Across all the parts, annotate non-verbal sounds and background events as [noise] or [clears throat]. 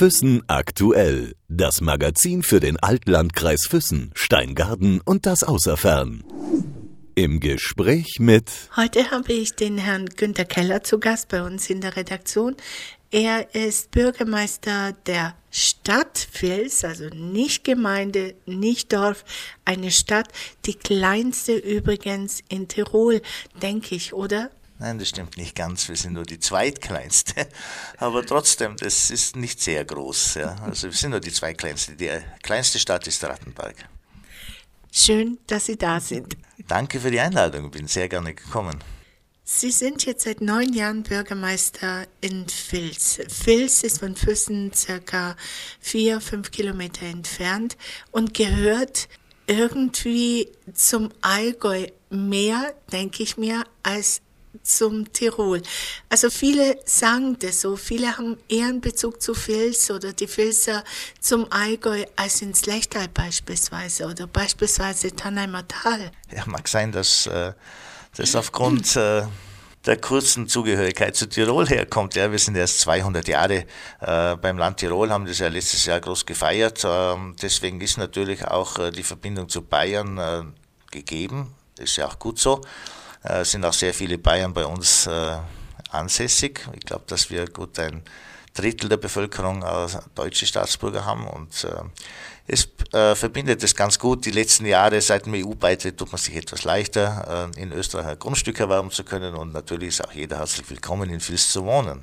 Füssen aktuell. Das Magazin für den Altlandkreis Füssen, Steingarten und das Außerfern. Im Gespräch mit. Heute habe ich den Herrn Günter Keller zu Gast bei uns in der Redaktion. Er ist Bürgermeister der Stadt Vils, also nicht Gemeinde, nicht Dorf, eine Stadt, die kleinste übrigens in Tirol, denke ich, oder? Nein, das stimmt nicht ganz. Wir sind nur die zweitkleinste. [laughs] Aber trotzdem, das ist nicht sehr groß. Ja. Also wir sind nur die zweitkleinste. Die kleinste Stadt ist Rattenberg. Schön, dass Sie da sind. Danke für die Einladung. Ich bin sehr gerne gekommen. Sie sind jetzt seit neun Jahren Bürgermeister in Vils. Vils ist von Füssen circa vier, fünf Kilometer entfernt und gehört irgendwie zum Allgäu mehr, denke ich mir, als zum Tirol. Also viele sagen das so, viele haben eher einen Bezug zu Vils oder die Vilser zum Allgäu als ins Lechtal beispielsweise oder beispielsweise Tannheimer Tal. Ja, mag sein, dass äh, das aufgrund äh, der kurzen Zugehörigkeit zu Tirol herkommt. Ja, wir sind erst 200 Jahre äh, beim Land Tirol, haben das ja letztes Jahr groß gefeiert. Ähm, deswegen ist natürlich auch äh, die Verbindung zu Bayern äh, gegeben. Ist ja auch gut so äh, sind auch sehr viele Bayern bei uns äh, ansässig. Ich glaube, dass wir gut ein Drittel der Bevölkerung äh, deutsche Staatsbürger haben und äh, es äh, verbindet es ganz gut. Die letzten Jahre seit dem EU-Beitritt tut man sich etwas leichter, in Österreich ein Grundstück erwerben zu können und natürlich ist auch jeder herzlich willkommen, in Vils zu wohnen.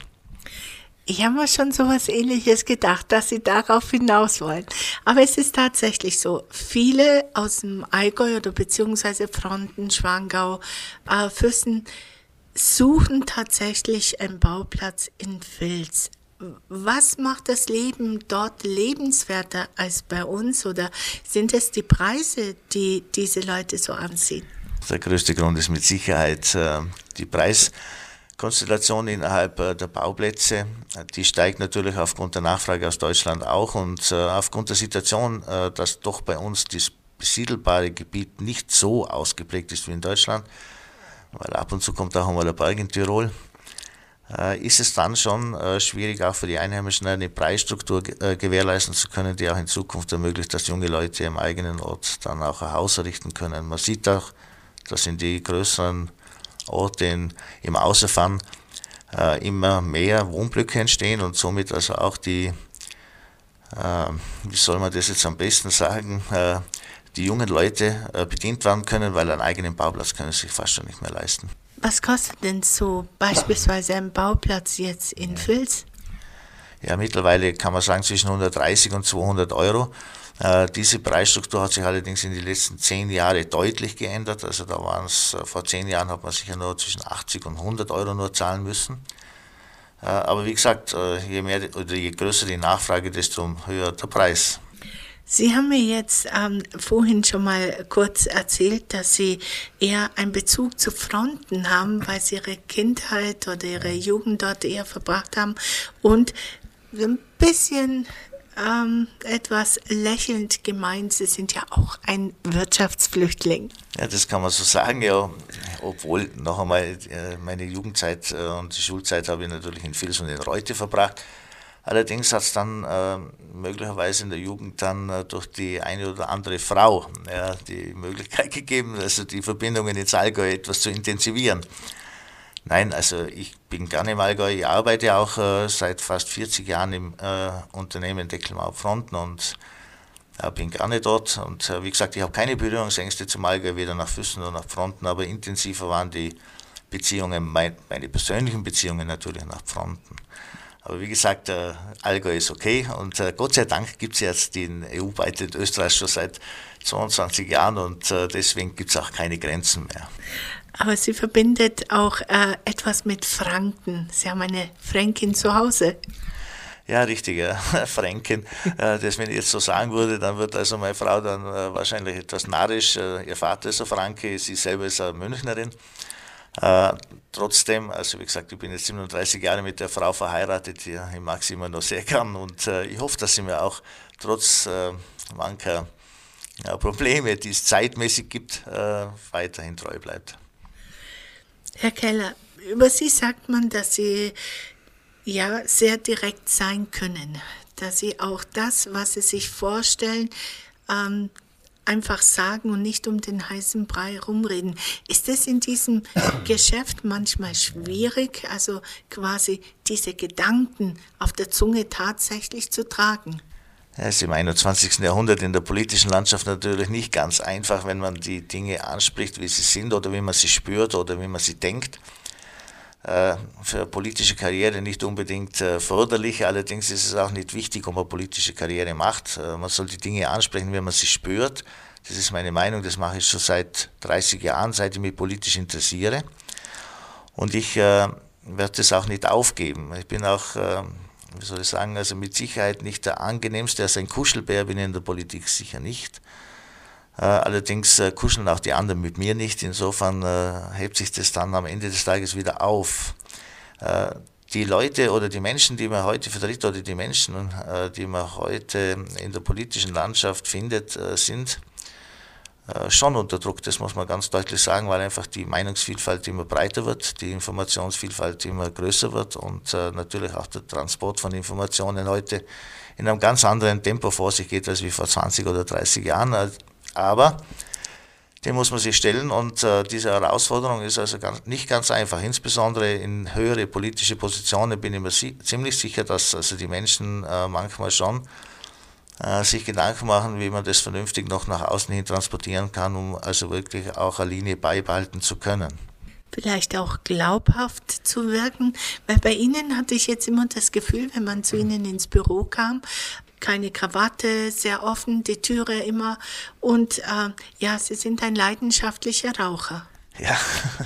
Ich habe mir schon so etwas ähnliches gedacht, dass Sie darauf hinaus wollen. Aber es ist tatsächlich so. Viele aus dem Allgäu oder beziehungsweise Fronten, Schwangau, äh, Füssen suchen tatsächlich einen Bauplatz in Vils. Was macht das Leben dort lebenswerter als bei uns oder sind es die Preise, die diese Leute so anziehen? Der größte Grund ist mit Sicherheit äh, die Preis. Konstellation innerhalb äh, der Bauplätze, die steigt natürlich aufgrund der Nachfrage aus Deutschland auch und äh, aufgrund der Situation, äh, dass doch bei uns das besiedelbare Gebiet nicht so ausgeprägt ist wie in Deutschland, weil ab und zu kommt auch einmal der Berg in Tirol, ist es dann schon schwierig, auch für die Einheimischen eine Preisstruktur gewährleisten zu können, die auch in Zukunft ermöglicht, dass junge Leute im eigenen Ort dann auch ein Haus errichten können. Man sieht auch, dass in die größeren Orten im Außerfahren äh, immer mehr Wohnblöcke entstehen und somit also auch die, äh, wie soll man das jetzt am besten sagen, äh, die jungen Leute äh, bedient werden können, weil einen eigenen Bauplatz können sie sich fast schon nicht mehr leisten. Was kostet denn so beispielsweise ein Bauplatz jetzt in Vils? Ja, mittlerweile kann man sagen zwischen 130 und 200 Euro. Äh, diese Preisstruktur hat sich allerdings in den letzten zehn Jahren deutlich geändert. Also da waren es, äh, vor zehn Jahren hat man sicher nur zwischen 80 und 100 Euro nur zahlen müssen. Äh, aber wie gesagt, je mehr oder je größer die Nachfrage, desto höher der Preis. Sie haben mir jetzt ähm, vorhin schon mal kurz erzählt, dass Sie eher einen Bezug zu Fronten haben, weil Sie Ihre Kindheit oder Ihre Jugend dort eher verbracht haben und ein bisschen ähm, etwas lächelnd gemeint, Sie sind ja auch ein Wirtschaftsflüchtling. Ja, das kann man so sagen, ja. Obwohl, noch einmal, äh, meine Jugendzeit äh, und die Schulzeit habe ich natürlich in Vils und in Reute verbracht. Allerdings hat es dann äh, möglicherweise in der Jugend dann äh, durch die eine oder andere Frau ja, die Möglichkeit [laughs] gegeben, also die Verbindungen ins Allgäu etwas zu intensivieren. Nein, also ich bin gerne im Allgäu. Ich arbeite auch äh, seit fast 40 Jahren im äh, Unternehmen Deckelmau Fronten und äh, bin gerne dort. Und äh, wie gesagt, ich habe keine Berührungsängste zum Allgäu, weder nach Füssen noch nach Fronten, aber intensiver waren die Beziehungen, mein, meine persönlichen Beziehungen natürlich nach Fronten. Aber wie gesagt, äh, Allgäu ist okay und äh, Gott sei Dank gibt es jetzt den EU-Beitritt Österreich schon seit 22 Jahren und äh, deswegen gibt es auch keine Grenzen mehr. Aber sie verbindet auch äh, etwas mit Franken. Sie haben eine Fränkin zu Hause. Ja, richtig, ja. [laughs] Fränken. Das, wenn ich jetzt so sagen würde, dann wird also meine Frau dann wahrscheinlich etwas narrisch. Ihr Vater ist ein Franke, sie selber ist eine Münchnerin. Äh, trotzdem, also wie gesagt, ich bin jetzt 37 Jahre mit der Frau verheiratet, ich mag sie immer noch sehr gern und äh, ich hoffe, dass sie mir auch trotz äh, mancher Probleme, die es zeitmäßig gibt, weiterhin treu bleibt. Herr Keller, über Sie sagt man, dass Sie ja sehr direkt sein können. dass sie auch das, was sie sich vorstellen, ähm, einfach sagen und nicht um den heißen Brei rumreden. Ist es in diesem [coughs] Geschäft manchmal schwierig, also quasi diese Gedanken auf der Zunge tatsächlich zu tragen? Es ist im 21. Jahrhundert in der politischen Landschaft natürlich nicht ganz einfach, wenn man die Dinge anspricht, wie sie sind oder wie man sie spürt oder wie man sie denkt. Äh, für politische Karriere nicht unbedingt äh, förderlich, allerdings ist es auch nicht wichtig, ob man politische Karriere macht. Äh, man soll die Dinge ansprechen, wenn man sie spürt. Das ist meine Meinung, das mache ich schon seit 30 Jahren, seit ich mich politisch interessiere. Und ich äh, werde das auch nicht aufgeben. Ich bin auch, äh, wie soll ich sagen, also mit Sicherheit nicht der angenehmste, also ein Kuschelbär bin ich in der Politik sicher nicht. Äh, allerdings äh, kuscheln auch die anderen mit mir nicht. Insofern äh, hebt sich das dann am Ende des Tages wieder auf. Die Leute oder die Menschen, die man heute vertritt, oder die Menschen, die man heute in der politischen Landschaft findet, sind schon unter Druck, das muss man ganz deutlich sagen, weil einfach die Meinungsvielfalt immer breiter wird, die Informationsvielfalt immer größer wird und natürlich auch der Transport von Informationen heute in einem ganz anderen Tempo vor sich geht als wie vor 20 oder 30 Jahren. Aber dem muss man sich stellen und äh, diese Herausforderung ist also ganz, nicht ganz einfach. Insbesondere in höhere politische Positionen bin ich mir si ziemlich sicher, dass also die Menschen äh, manchmal schon äh, sich Gedanken machen, wie man das vernünftig noch nach außen hin transportieren kann, um also wirklich auch eine Linie beibehalten zu können vielleicht auch glaubhaft zu wirken, weil bei Ihnen hatte ich jetzt immer das Gefühl, wenn man zu Ihnen ins Büro kam, keine Krawatte, sehr offen, die Türe immer. Und äh, ja, Sie sind ein leidenschaftlicher Raucher. Ja,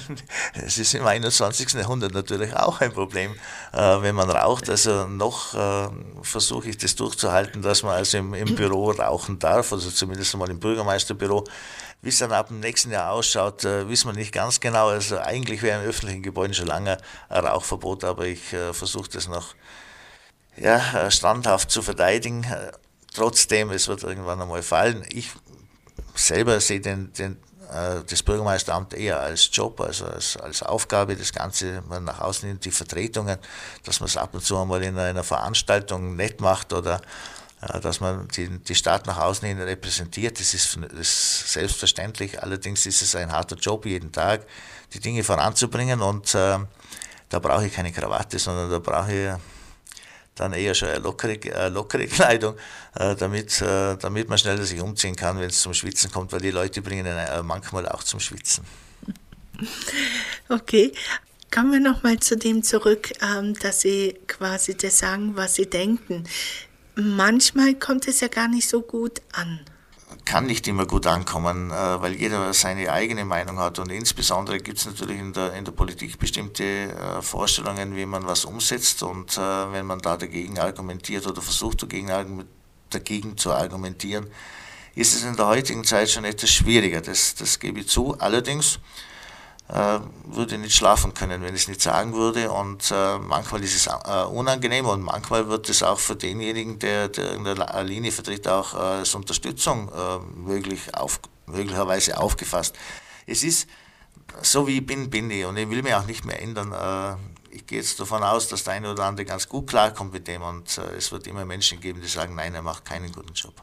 [laughs] es ist im 21. Jahrhundert natürlich auch ein Problem, äh, wenn man raucht. Also noch äh, versuche ich das durchzuhalten, dass man also im, im, [clears throat] Büro rauchen darf, also zumindest mal im Bürgermeisterbüro. Wie es dann ab dem nächsten Jahr ausschaut, äh, wissen wir nicht ganz genau. Also eigentlich wäre in öffentlichen Gebäuden schon lange ein Rauchverbot, aber ich äh, versuche das noch ja, äh, standhaft zu verteidigen. Äh, trotzdem, es wird irgendwann einmal fallen. Ich selber sehe den, den, äh, das Bürgermeisteramt eher als Job, also als, als Aufgabe, das Ganze nach außen hin, die Vertretungen, dass man es ab und zu einmal in einer Veranstaltung nett macht oder dass man die, die Stadt nach außen hin repräsentiert, das ist, das ist selbstverständlich. Allerdings ist es ein harter Job jeden Tag, die Dinge voranzubringen und äh, da brauche ich keine Krawatte, sondern da brauche ich dann eher schon eine lockere, eine lockere [laughs] Kleidung, äh, damit, äh, damit man schneller sich umziehen kann, wenn es zum Schwitzen kommt, weil die Leute bringen ihn äh, manchmal auch zum Schwitzen. [laughs] Okay. Kommen wir nochmal zu dem zurück, ähm, dass Sie quasi das sagen, was Sie denken. Manchmal kommt es ja gar nicht so gut an kann nicht immer gut ankommen, äh, weil jeder seine eigene Meinung hat. Und insbesondere gibt es natürlich in der, in der Politik bestimmte äh, Vorstellungen, wie man was umsetzt. Und äh, wenn man da dagegen argumentiert oder versucht dagegen, dagegen zu argumentieren, ist es in der heutigen Zeit schon etwas schwieriger. Das, das gebe ich zu. Allerdings äh, würde nicht schlafen können, wenn ich es nicht sagen würde. Und äh, manchmal ist es äh, unangenehm und manchmal wird es auch für denjenigen, der, der in der Linie vertritt, auch äh, als Unterstützung äh, möglich auf, möglicherweise aufgefasst. Es ist so wie ich bin, bin ich und ich will mich auch nicht mehr ändern. Äh, ich gehe jetzt davon aus, dass der eine oder andere ganz gut klarkommt mit dem und es wird immer Menschen geben, die sagen, nein, er macht keinen guten Job.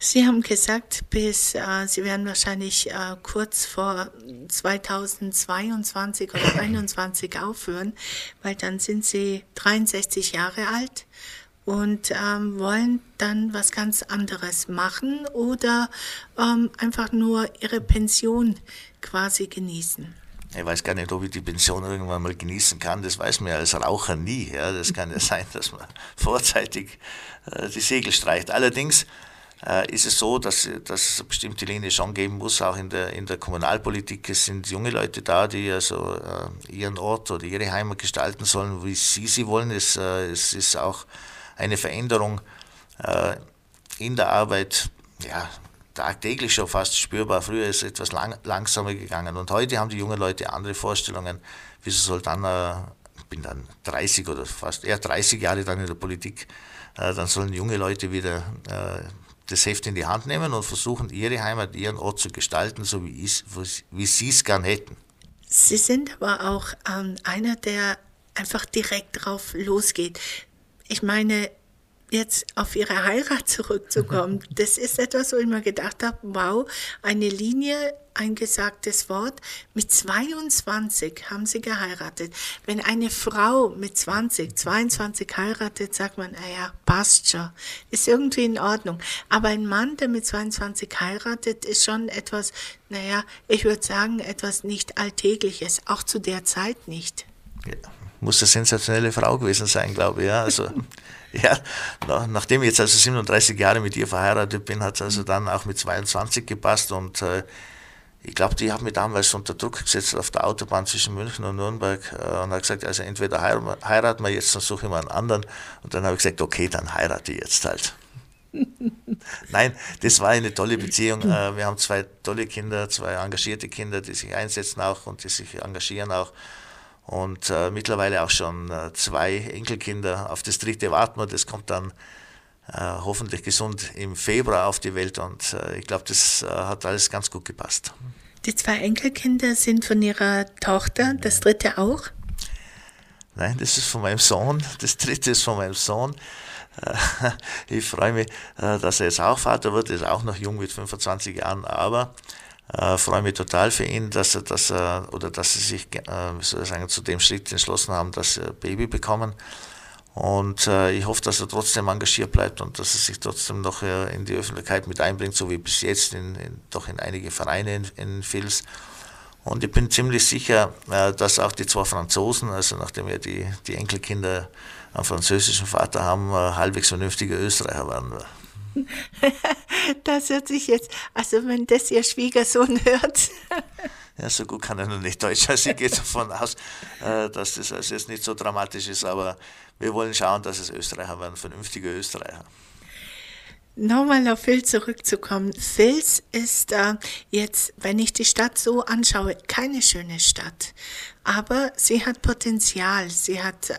Sie haben gesagt, bis äh, Sie werden wahrscheinlich äh, kurz vor 2022 oder [clears throat] 2021 aufhören, weil dann sind Sie 63 Jahre alt und ähm, wollen dann was ganz anderes machen oder ähm, einfach nur Ihre Pension quasi genießen. Ich weiß gar nicht, ob ich die Pension irgendwann mal genießen kann. Das weiß man ja als Raucher nie. Ja. Das kann ja [laughs] sein, dass man vorzeitig äh, die Segel streicht. Allerdings äh, ist es so, dass, es eine bestimmte Linie schon geben muss, auch in der, in der Kommunalpolitik. Es sind junge Leute da, die also äh, ihren Ort oder ihre Heimat gestalten sollen, wie sie sie wollen. Es, äh, es ist auch eine Veränderung äh, in der Arbeit, ja, tagtäglich schon fast spürbar. Früher ist es etwas lang, langsamer gegangen und heute haben die jungen Leute andere Vorstellungen. Wieso soll dann, äh, ich bin dann 30 oder fast eher 30 Jahre dann in der Politik, äh, dann sollen junge Leute wieder das Heft in die Hand nehmen und versuchen, ihre Heimat, ihren Ort zu gestalten, so wie, ich, wie sie es gern hätten. Sie sind aber auch ähm, einer, der einfach direkt drauf losgeht. Ich meine, jetzt auf ihre Heirat zurückzukommen, [laughs] das ist etwas, wo ich mir gedacht habe, wow, eine Linie, ein gesagtes Wort. Mit 22 haben sie geheiratet. Wenn eine Frau mit 20, 22 heiratet, sagt man, naja, passt schon, ist irgendwie in Ordnung. Aber ein Mann, der mit 22 heiratet, ist schon etwas, naja, ich würde sagen, etwas nicht Alltägliches, auch zu der Zeit nicht. Ja, muss eine sensationelle Frau gewesen sein, glaube ich. Ja, also [laughs] Ja, nach, nachdem ich jetzt also 37 Jahre mit ihr verheiratet bin, hat es also dann auch mit 22 gepasst und äh, ich glaube, die hat mich damals unter Druck gesetzt auf der Autobahn zwischen München und Nürnberg äh, und hat gesagt, also entweder heiraten wir jetzt, dann suche ich mal einen anderen. Und dann habe ich gesagt, okay, dann heirate ich jetzt halt. [laughs] Nein, das war eine tolle Beziehung. Äh, wir haben zwei tolle Kinder, zwei engagierte Kinder, die sich einsetzen auch und die sich engagieren auch und äh, mittlerweile auch schon äh, zwei Enkelkinder. Auf das dritte warten wir, das kommt dann hoffentlich gesund im Februar auf die Welt und äh, ich glaube, das äh, hat alles ganz gut gepasst. Die zwei Enkelkinder sind von ihrer Tochter, das dritte auch? Nein, das ist von meinem Sohn, das dritte ist von meinem Sohn. Äh, [laughs] ich freue mich, dass er jetzt auch Vater wird, er ist auch noch jung mit 25 Jahren, aber äh, freue mich total für ihn, dass er, dass er oder dass sie sich äh, soll ich sagen, zu dem Schritt entschlossen haben, dass sie ein Baby bekommen. Und äh, ich hoffe, dass er trotzdem engagiert bleibt und dass er sich trotzdem noch äh, in die Öffentlichkeit mit einbringt, so wie bis jetzt, in, in, doch in einige Vereine in, in Fils. Und ich bin ziemlich sicher, äh, dass auch die zwei Franzosen, also nachdem wir die, die Enkelkinder einen französischen Vater haben, äh, halbwegs vernünftige Österreicher werden. [laughs] das hört sich jetzt, also wenn das Ihr Schwiegersohn hört. Ja, so gut kann er noch nicht Deutsch. Also ich gehe davon aus, äh, dass das also jetzt nicht so dramatisch ist, aber wir wollen schauen, dass es Österreicher werden, vernünftige Österreicher. Nochmal auf Vils zurückzukommen. Vils ist äh, jetzt, wenn ich die Stadt so anschaue, keine schöne Stadt. Aber sie hat Potenzial. Sie hat äh,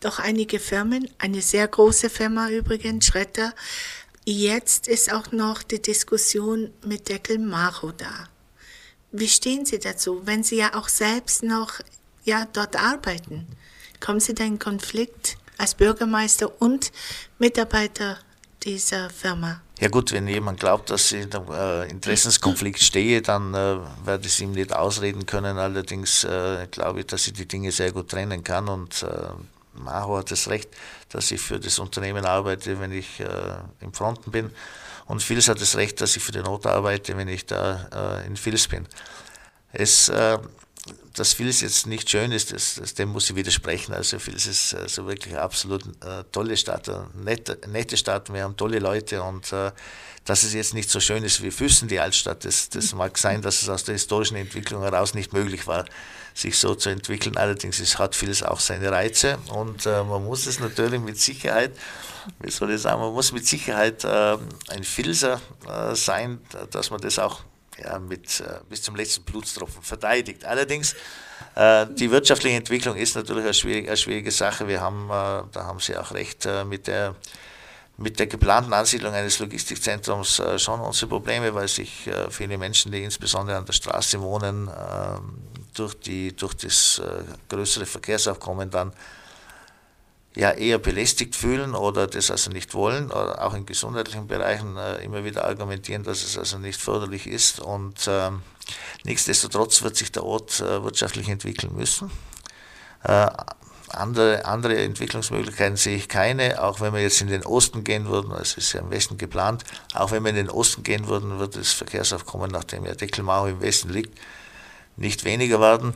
doch einige Firmen, eine sehr große Firma übrigens, Schretter, Jetzt ist auch noch die Diskussion mit Deckel Macho da. Wie stehen Sie dazu, wenn Sie ja auch selbst noch ja, dort arbeiten? Kommen Sie da in Konflikt als Bürgermeister und Mitarbeiter dieser Firma? Ja gut, wenn jemand glaubt, dass ich in einem äh, Interessenskonflikt stehe, dann äh, werde ich es ihm nicht ausreden können. Allerdings äh, glaube ich, dass ich die Dinge sehr gut trennen kann und äh, Maho hat das Recht, dass ich für das Unternehmen arbeite, wenn ich äh, im Fronten bin. Und Fils hat das Recht, dass ich für die Not arbeite, wenn ich da äh, in Fils bin. Es, äh, dass Fils jetzt nicht schön ist, das, das, dem muss ich widersprechen. Also Fils ist also wirklich absolut äh, tolle Stadt, nette, nette Stadt, wir haben tolle Leute und äh, dass es jetzt nicht so schön ist wie Füssen, die Altstadt, das, das mag sein, dass es aus der historischen Entwicklung heraus nicht möglich war sich so zu entwickeln. Allerdings es hat vieles auch seine Reize und äh, man muss es natürlich mit Sicherheit, wie soll ich sagen, man muss mit Sicherheit äh, ein Filzer äh, sein, dass man das auch ja, mit, äh, bis zum letzten Blutstropfen verteidigt. Allerdings äh, die wirtschaftliche Entwicklung ist natürlich eine schwierige, eine schwierige Sache. Wir haben, äh, da haben Sie auch recht, mit der mit der geplanten Ansiedlung eines Logistikzentrums äh, schon unsere Probleme, weil sich äh, viele Menschen, die insbesondere an der Straße wohnen, äh, durch, die, durch das äh, größere Verkehrsaufkommen dann ja eher belästigt fühlen oder das also nicht wollen, oder auch in gesundheitlichen Bereichen äh, immer wieder argumentieren, dass es also nicht förderlich ist. Und ähm, nichtsdestotrotz wird sich der Ort äh, wirtschaftlich entwickeln müssen. Andere, andere Entwicklungsmöglichkeiten sehe ich keine, auch wenn wir jetzt in den Osten gehen würden, es ist ja im Westen geplant, auch wenn wir in den Osten gehen würden, wird das Verkehrsaufkommen, nachdem ja Deckelmau im Westen liegt, nicht weniger werden.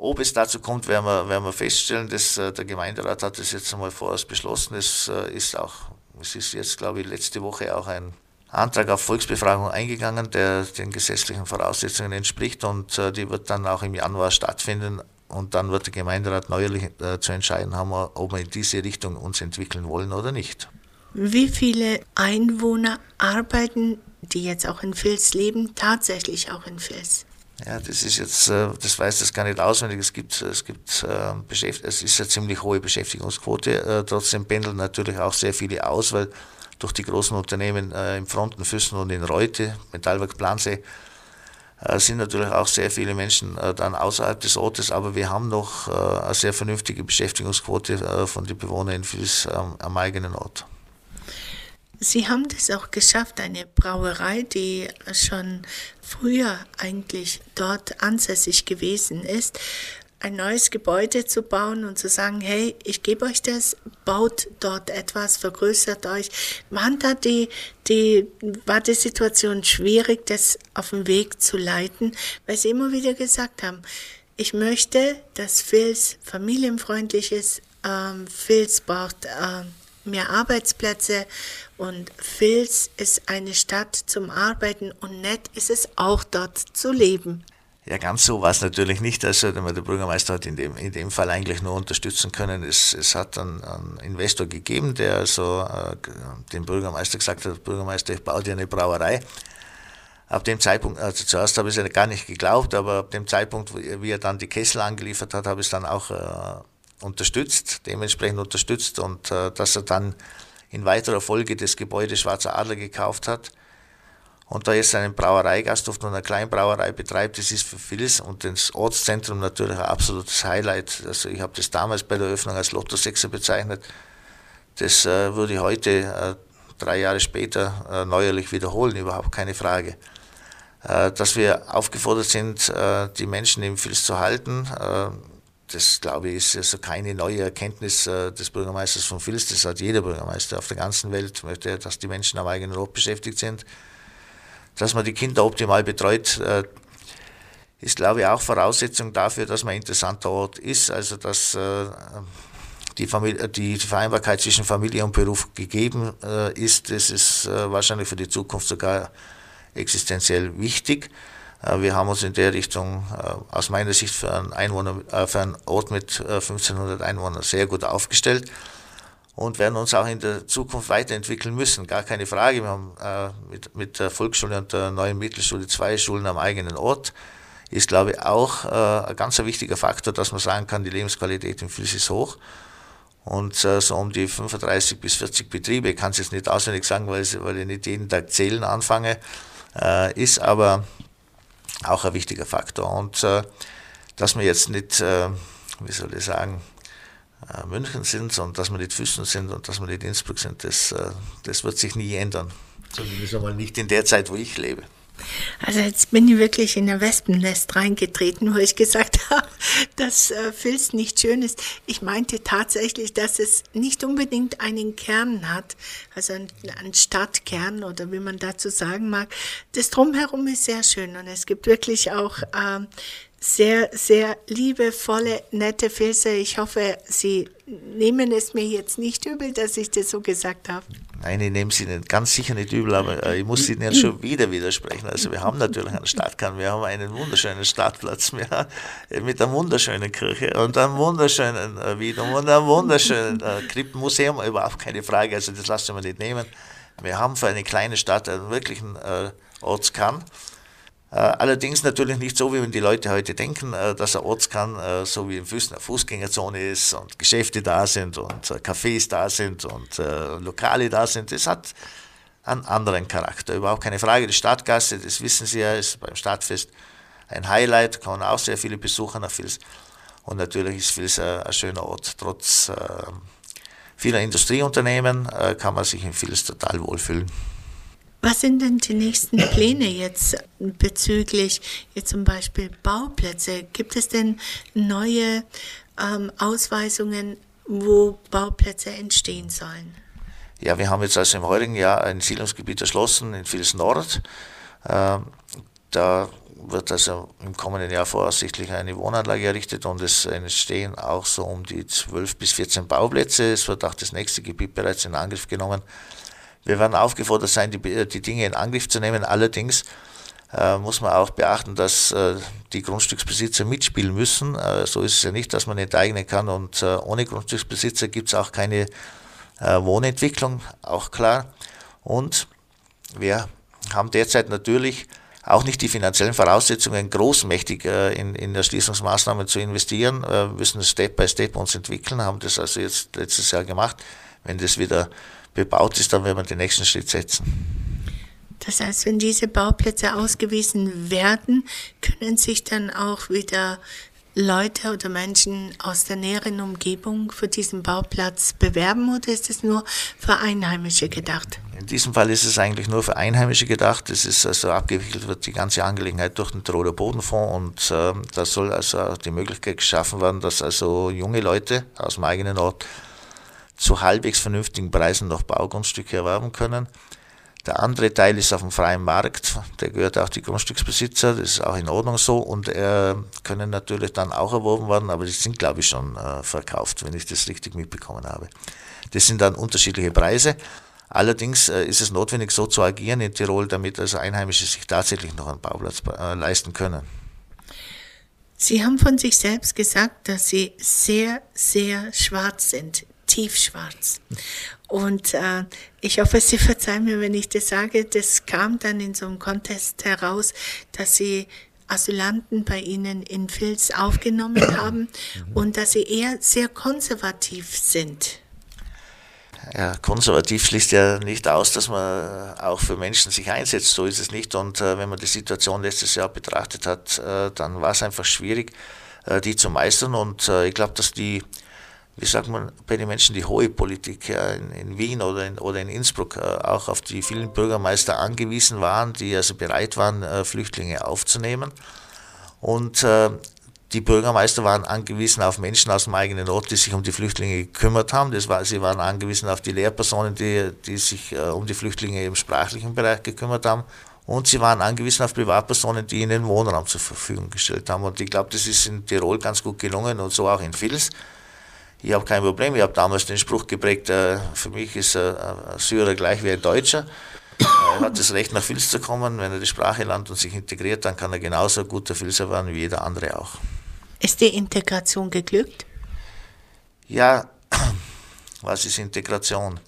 Ob es dazu kommt, werden wir, werden wir feststellen. Das, äh, der Gemeinderat hat das jetzt einmal vorerst beschlossen. Es äh, ist auch, es ist jetzt, glaube ich, letzte Woche auch ein Antrag auf Volksbefragung eingegangen, der den gesetzlichen Voraussetzungen entspricht und äh, die wird dann auch im Januar stattfinden und dann wird der Gemeinderat neuerlich zu entscheiden haben, ob wir in diese Richtung uns entwickeln wollen oder nicht. Wie viele Einwohner arbeiten, die jetzt auch in Vils leben, tatsächlich auch in Vils? Ja, das ist jetzt, äh, das weiß das gar nicht auswendig. Es gibt, es gibt, äh, es ist eine ziemlich hohe Beschäftigungsquote. Äh, trotzdem pendeln natürlich auch sehr viele aus, weil durch die großen Unternehmen im Fronten, Füssen und in Reute, Metallwerk Plansee, sind natürlich auch sehr viele Menschen dann außerhalb des Ortes, aber wir haben noch eine sehr vernünftige Beschäftigungsquote von den Bewohnern in Fils am eigenen Ort. Sie haben das auch geschafft, eine Brauerei, die schon früher eigentlich dort ansässig gewesen ist, ein neues Gebäude zu bauen und zu sagen, hey, ich gebe euch das, baut dort etwas, vergrößert euch. Waren da die, die, war die Situation schwierig, das auf den Weg zu leiten, weil sie immer wieder gesagt haben, ich möchte, dass Fils familienfreundlich ist, ähm, Fils braucht äh, mehr Arbeitsplätze und Fils ist eine Stadt zum Arbeiten und nett ist es auch dort zu leben. Ja, ganz so war es natürlich nicht. Also der Bürgermeister hat in dem, in dem Fall eigentlich nur unterstützen können. Es, es hat einen, einen Investor gegeben, der also äh, dem Bürgermeister gesagt hat, Bürgermeister, ich baue dir eine Brauerei. Ab dem Zeitpunkt, also zuerst habe ich es ja gar nicht geglaubt, aber ab dem Zeitpunkt, wie er dann die Kessel angeliefert hat, habe ich es dann auch äh, unterstützt, dementsprechend unterstützt und äh, dass er dann in weiterer Folge das Gebäude Schwarzer Adler gekauft hat und da jetzt einen Brauereigasthof und eine Kleinbrauerei betreibt, das ist für vieles und das Ortszentrum natürlich ein absolutes Highlight. Also ich habe das damals bei der Eröffnung als Lotto 6 bezeichnet. Das äh, würde ich heute, äh, drei Jahre später, äh, neuerlich wiederholen, überhaupt keine Frage. Äh, dass wir aufgefordert sind, äh, die Menschen im Fils zu halten, äh, das glaube ich ist also keine neue Erkenntnis des Bürgermeisters von Vils. Das hat jeder Bürgermeister auf der ganzen Welt, möchte, dass die Menschen am eigenen Ort beschäftigt sind dass man die Kinder optimal betreut, äh, ist, glaube ich, auch Voraussetzung dafür, dass man ein interessanter Ort ist, also dass äh, die, Familie, die Vereinbarkeit zwischen Familie und Beruf gegeben äh, ist. Das ist wahrscheinlich für die Zukunft sogar existenziell wichtig. Wir haben uns in der Richtung aus meiner Sicht für einen, Einwohner, für einen Ort mit 1500 Einwohnern sehr gut aufgestellt und werden uns auch in der Zukunft weiterentwickeln müssen, gar keine Frage. Wir haben äh, mit, mit der Volksschule und der neuen Mittelschule zwei Schulen am eigenen Ort. Ist, glaube ich, auch äh, ein ganz wichtiger Faktor, dass man sagen kann, die Lebensqualität im Fils ist hoch. Und äh, so um die 35 bis 40 Betriebe, ich kann es jetzt nicht auswendig sagen, weil, ich nicht jeden Tag zählen anfange, äh, ist aber auch ein wichtiger Faktor. Und äh, dass man jetzt nicht, äh, wie soll ich sagen, äh, München sind und dass wir nicht Füssen sind und dass wir nicht Innsbruck sind, das, äh, das wird sich nie ändern. Zumindest einmal nicht in der Zeit, wo ich lebe. Also jetzt bin ich wirklich in ein Wespennest reingetreten, wo ich gesagt [laughs] habe, dass äh, Filz nicht schön ist. Ich meinte tatsächlich, dass es nicht unbedingt einen Kern hat, also einen Stadtkern oder wie man dazu sagen mag. Das Drumherum ist sehr schön und es gibt wirklich auch äh, sehr, sehr liebevolle, nette Filze. Ich hoffe, Sie nehmen es mir jetzt nicht übel, dass ich das so gesagt habe. Nein, ich nehme Sie nicht, ganz sicher nicht übel, aber äh, ich muss Ihnen jetzt schon wieder widersprechen. Also wir haben natürlich einen Stadtkern, wir haben einen wunderschönen Stadtplatz wir, mit einer wunderschönen Kirche und einem wunderschönen äh, Wiedum und einem wunderschönen äh, Krippenmuseum, überhaupt keine Frage, also das lassen wir nicht nehmen. Wir haben für eine kleine Stadt einen wirklichen äh, Ortskern. Äh, allerdings natürlich nicht so, wie die Leute heute denken, äh, dass ein Ortskern äh, so wie in Füssen eine Fußgängerzone ist und Geschäfte da sind und Cafés da sind und Lokale da sind. Das hat einen anderen Charakter, überhaupt keine Frage. Die Stadtgasse, das wissen Sie ja, ist beim Stadtfest ein Highlight, kommen auch sehr viele Besucher nach Vils. Und natürlich ist Vils ein, schöner Ort. Trotz vieler Industrieunternehmen kann man sich in Vils total wohlfühlen. Was sind denn die nächsten Pläne jetzt bezüglich jetzt zum Beispiel Bauplätze? Gibt es denn neue ähm, Ausweisungen, wo Bauplätze entstehen sollen? Ja, wir haben jetzt also im heurigen Jahr ein Siedlungsgebiet erschlossen in Vils Nord. Ähm, da wird also im kommenden Jahr voraussichtlich eine Wohnanlage errichtet und es entstehen auch so um die 12 bis 14 Bauplätze. Es wird auch das nächste Gebiet bereits in Angriff genommen. Wir werden aufgefordert sein, die, die Dinge in Angriff zu nehmen. Allerdings äh, muss man auch beachten, dass äh, die Grundstücksbesitzer mitspielen müssen. Äh, so ist es ja nicht, dass man enteignen kann und äh, ohne Grundstücksbesitzer gibt es auch keine äh, Wohnentwicklung, auch klar. Und wir haben derzeit natürlich auch nicht die finanziellen Voraussetzungen, großmächtig äh, in, in Erschließungsmaßnahmen zu investieren. Wir müssen Step by Step uns entwickeln, haben das also jetzt letztes Jahr gemacht. Wenn das wieder bebaut ist, dann werden wir den nächsten Schritt setzen. Das heißt, wenn diese Bauplätze ausgewiesen werden, können sich dann auch wieder Leute oder Menschen aus der näheren Umgebung für diesen Bauplatz bewerben oder ist es nur für Einheimische gedacht? In diesem Fall ist es eigentlich nur für Einheimische gedacht. Es ist also abgewickelt wird die ganze Angelegenheit durch den Tiroler Bodenfonds und äh, da soll also die Möglichkeit geschaffen werden, dass also junge Leute aus dem eigenen Ort zu halbwegs vernünftigen Preisen noch Baugrundstücke erwerben können. Der andere Teil ist auf dem freien Markt, der gehört auch die Grundstücksbesitzer, das ist auch in Ordnung so und äh, können natürlich dann auch erworben werden, aber die sind glaube ich schon äh, verkauft, wenn ich das richtig mitbekommen habe. Das sind dann unterschiedliche Preise. Allerdings äh, ist es notwendig, so zu agieren in Tirol, damit also Einheimische sich tatsächlich noch einen Bauplatz äh, leisten können. Sie haben von sich selbst gesagt, dass Sie sehr, sehr schwarz sind, tiefschwarz. Und äh, ich hoffe, Sie [laughs] verzeihen mir, wenn ich das sage. Das kam dann in so einem Contest heraus, dass Sie Asylanten bei Ihnen in Fils aufgenommen [coughs] haben und dass Sie eher sehr konservativ sind ja, konservativ schließt ja nicht aus, dass man auch für Menschen sich einsetzt. So ist es nicht. Und äh, wenn man die Situation letztes Jahr betrachtet hat, äh, dann war es einfach schwierig, äh, die zu meistern. Und äh, ich glaube, dass die, wie sagt man, bei den Menschen die hohe Politik ja, in, in, Wien oder in, oder in Innsbruck äh, auch auf die vielen Bürgermeister angewiesen waren, die also bereit waren, äh, Flüchtlinge aufzunehmen. Und die Bürgermeister waren angewiesen auf Menschen aus dem eigenen Ort, die sich um die Flüchtlinge gekümmert haben. Das war, sie waren angewiesen auf die Lehrpersonen, die, die sich äh, um die Flüchtlinge im sprachlichen Bereich gekümmert haben. Und sie waren angewiesen auf Privatpersonen, die ihnen Wohnraum zur Verfügung gestellt haben. Und ich glaube, das ist in Tirol ganz gut gelungen und so auch in Vils. Ich habe kein Problem. Ich habe damals den Spruch geprägt, äh, für mich ist äh, ein Syrer gleich wie ein Deutscher. Er hat das Recht, nach Vils zu kommen. Wenn er die Sprache lernt und sich integriert, dann kann er genauso guter Filzer werden wie jeder andere auch. Ist die Integration geglückt? Ja, [clears throat] was ist Integration?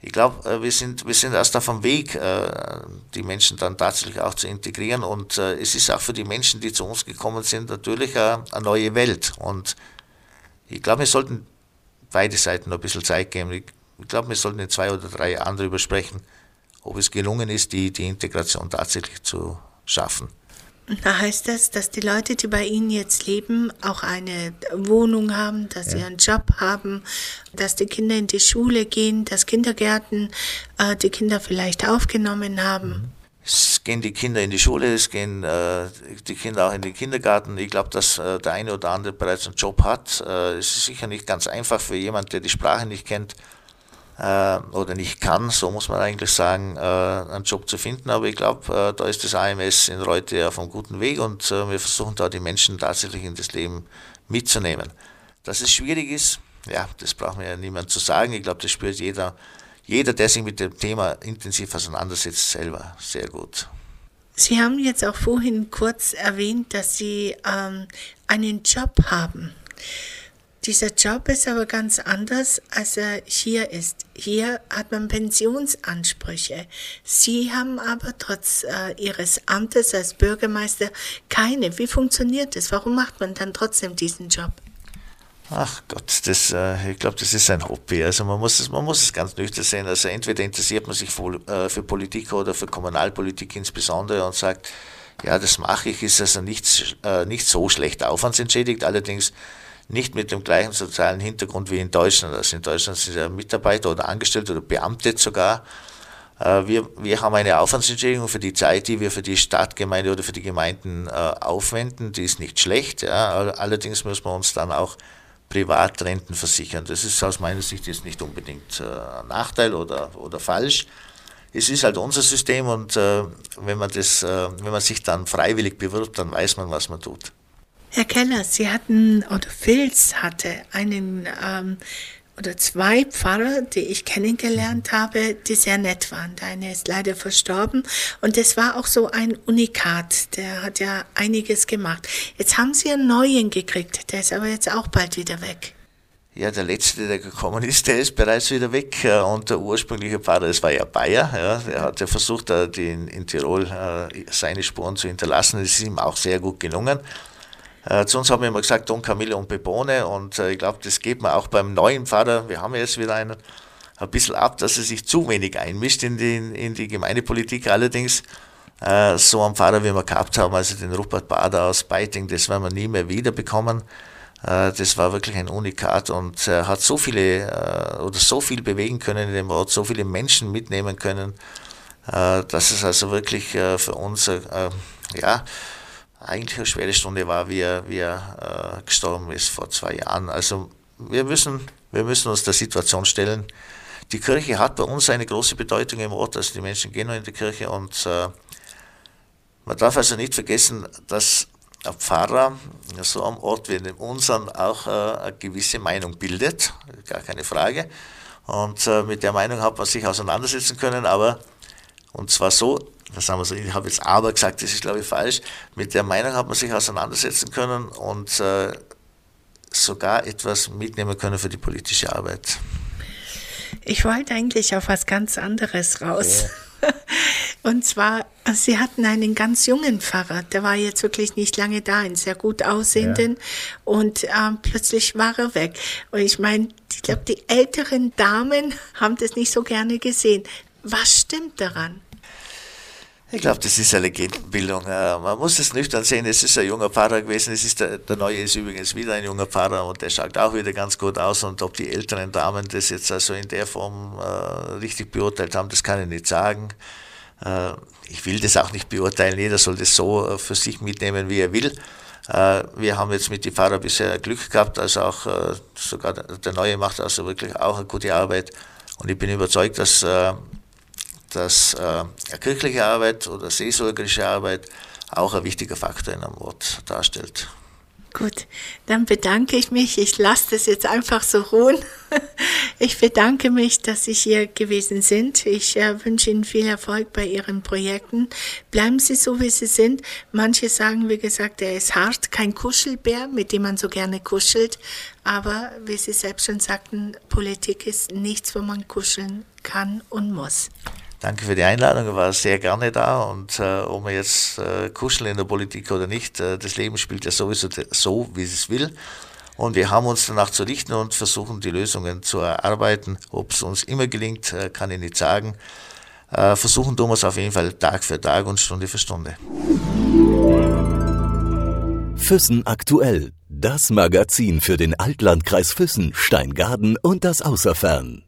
Ich glaube, äh, wir sind, wir sind erst auf dem Weg, äh, die Menschen dann tatsächlich auch zu integrieren. Und äh, es ist auch für die Menschen, die zu uns gekommen sind, natürlich eine neue Welt. Und ich glaube, wir sollten beide Seiten noch ein bisschen Zeit geben. Ich glaube, wir sollten in zwei oder drei Jahren darüber sprechen, ob es gelungen ist, die, die Integration tatsächlich zu schaffen. Da heißt das, dass die Leute, die bei Ihnen jetzt leben, auch eine Wohnung haben, dass ja. sie einen Job haben, dass die Kinder in die Schule gehen, dass Kindergärten äh, die Kinder vielleicht aufgenommen haben. Mhm. Es gehen die Kinder in die Schule, es gehen äh, die Kinder auch in den Kindergarten. Ich glaube, dass äh, der eine oder andere bereits einen Job hat. Äh, es ist sicher nicht ganz einfach für jemanden, der die Sprache nicht kennt, äh, oder nicht kann, so muss man eigentlich sagen, äh, einen Job zu finden. Aber ich glaube, äh, da ist das AMS in Reute auf einem guten Weg und wir versuchen da die Menschen tatsächlich in das Leben mitzunehmen. Dass es schwierig ist, ja, das braucht mir ja niemand zu sagen. Ich glaube, das spürt jeder, jeder, der sich mit dem Thema intensiv auseinandersetzt, selber sehr gut. Sie haben jetzt auch vorhin kurz erwähnt, dass Sie ähm, einen Job haben. Dieser Job ist aber ganz anders, als er hier ist. Hier hat man Pensionsansprüche. Sie haben aber trotz äh, Ihres Amtes als Bürgermeister keine. Wie funktioniert das? Warum macht man dann trotzdem diesen Job? Ach Gott, das, äh, ich glaube, das ist ein Hobby. Also man muss es, man muss es ganz nüchtern sehen. Also entweder interessiert man sich für, äh, für Politik oder für Kommunalpolitik insbesondere und sagt, ja, das mache ich, ist also nicht, äh, nicht so schlecht aufwandsentschädigt. Allerdings nicht mit dem gleichen sozialen Hintergrund wie in Deutschland. Also in Deutschland sind ja Mitarbeiter oder Angestellte oder Beamte sogar. Äh, wir, wir haben eine Aufwandsentschädigung für die Zeit, die wir für die Stadtgemeinde oder für die Gemeinden äh, aufwenden. Die ist nicht schlecht. Ja. Allerdings müssen wir uns dann auch Privatrenten versichern. Das ist aus meiner Sicht jetzt nicht unbedingt äh, ein Nachteil oder, oder falsch. Es ist halt unser System und wenn, man das, wenn man sich dann freiwillig bewirbt, dann weiß man, was man tut. Herr Keller, Sie hatten, oder Filz hatte einen ähm, oder zwei Pfarrer, die ich kennengelernt habe, die sehr nett waren. Der eine ist leider verstorben und das war auch so ein Unikat. Der hat ja einiges gemacht. Jetzt haben Sie einen neuen gekriegt, der ist aber jetzt auch bald wieder weg. Ja, der letzte, der gekommen ist, der ist bereits wieder weg. Äh, und der ursprüngliche Pfarrer, das war ja Bayer, ja, der hat ja versucht, in, in Tirol äh, seine Spuren zu hinterlassen. Das ist ihm auch sehr gut gelungen. Äh, zu uns haben wir immer gesagt, Don Camille und Pepone und äh, ich glaube, das geht man auch beim neuen Pfarrer, wir haben jetzt wieder einen, ein bisschen ab, dass er sich zu wenig einmischt in die, in die Gemeindepolitik. Allerdings, äh, so ein Pfarrer, wie wir gehabt haben, also den Rupert Bader aus Beiting, das werden wir nie mehr wiederbekommen. Äh, das war wirklich ein Unikat und er hat so viele äh, oder so viel bewegen können in dem Ort, so viele Menschen mitnehmen können, äh, dass es also wirklich für uns ja, eigentlich eine schwere Stunde war, wie er, wie er gestorben ist vor zwei Jahren. Also wir müssen, wir müssen uns der Situation stellen. Die Kirche hat bei uns eine große Bedeutung im Ort, also die Menschen gehen noch in die Kirche und man darf also nicht vergessen, dass ein Pfarrer so am Ort wie in unseren auch äh, eine gewisse Meinung bildet, gar keine Frage. Und äh, mit der Meinung hat man sich auseinandersetzen können, aber, und zwar so, das haben wir so, ich habe jetzt aber gesagt, das ist glaube ich falsch, mit der Meinung hat man sich auseinandersetzen können und äh, sogar etwas mitnehmen können für die politische Arbeit. Ich wollte eigentlich auf was ganz anderes raus. Ja. [laughs] Und zwar, sie hatten einen ganz jungen Pfarrer, der war jetzt wirklich nicht lange da, einen sehr gut aussehenden. Ja. Und ähm, plötzlich war er weg. Und ich meine, ich glaube, die älteren Damen [laughs] haben das nicht so gerne gesehen. Was stimmt daran? Ich glaube, das ist eine Legendenbildung. Äh, man muss es nüchtern sehen, es ist ein junger Pfarrer gewesen, es ist der, der, neue ist übrigens wieder ein junger Pfarrer und der schaut auch wieder ganz gut aus und ob die älteren Damen das jetzt also in der Form äh, richtig beurteilt haben, das kann ich nicht sagen. Äh, ich will das auch nicht beurteilen, jeder soll das so äh, für sich mitnehmen, wie er will. Äh, wir haben jetzt mit den Fahrern bisher Glück gehabt, also auch sogar der Neue macht also wirklich auch eine gute Arbeit. Und ich bin überzeugt, dass, dass kirchliche Arbeit oder seelsorgerische Arbeit auch ein wichtiger Faktor in einem Ort darstellt. Gut, dann bedanke ich mich. Ich lasse das jetzt einfach so ruhen. [laughs] Ich bedanke mich, dass Sie hier gewesen sind. Ich äh, wünsche Ihnen viel Erfolg bei Ihren Projekten. Bleiben Sie so, wie Sie sind. Manche sagen, wie gesagt, er ist hart, kein Kuschelbär, mit dem man so gerne kuschelt. Aber wie Sie selbst schon sagten, Politik ist nichts, wo man kuscheln kann und muss. Danke für die Einladung, war sehr gerne da und äh, ob wir jetzt äh, kuscheln in der Politik oder nicht, äh, das Leben spielt ja sowieso so, wie es will. Und wir haben uns danach zu richten und versuchen die Lösungen zu erarbeiten. Ob es uns immer gelingt, äh, kann ich nicht sagen. Äh, versuchen tun wir es auf jeden Fall Tag für Tag und Stunde für Stunde. Füssen aktuell. Das Magazin für den Altlandkreis Füssen, Steingaden und das Außerfern.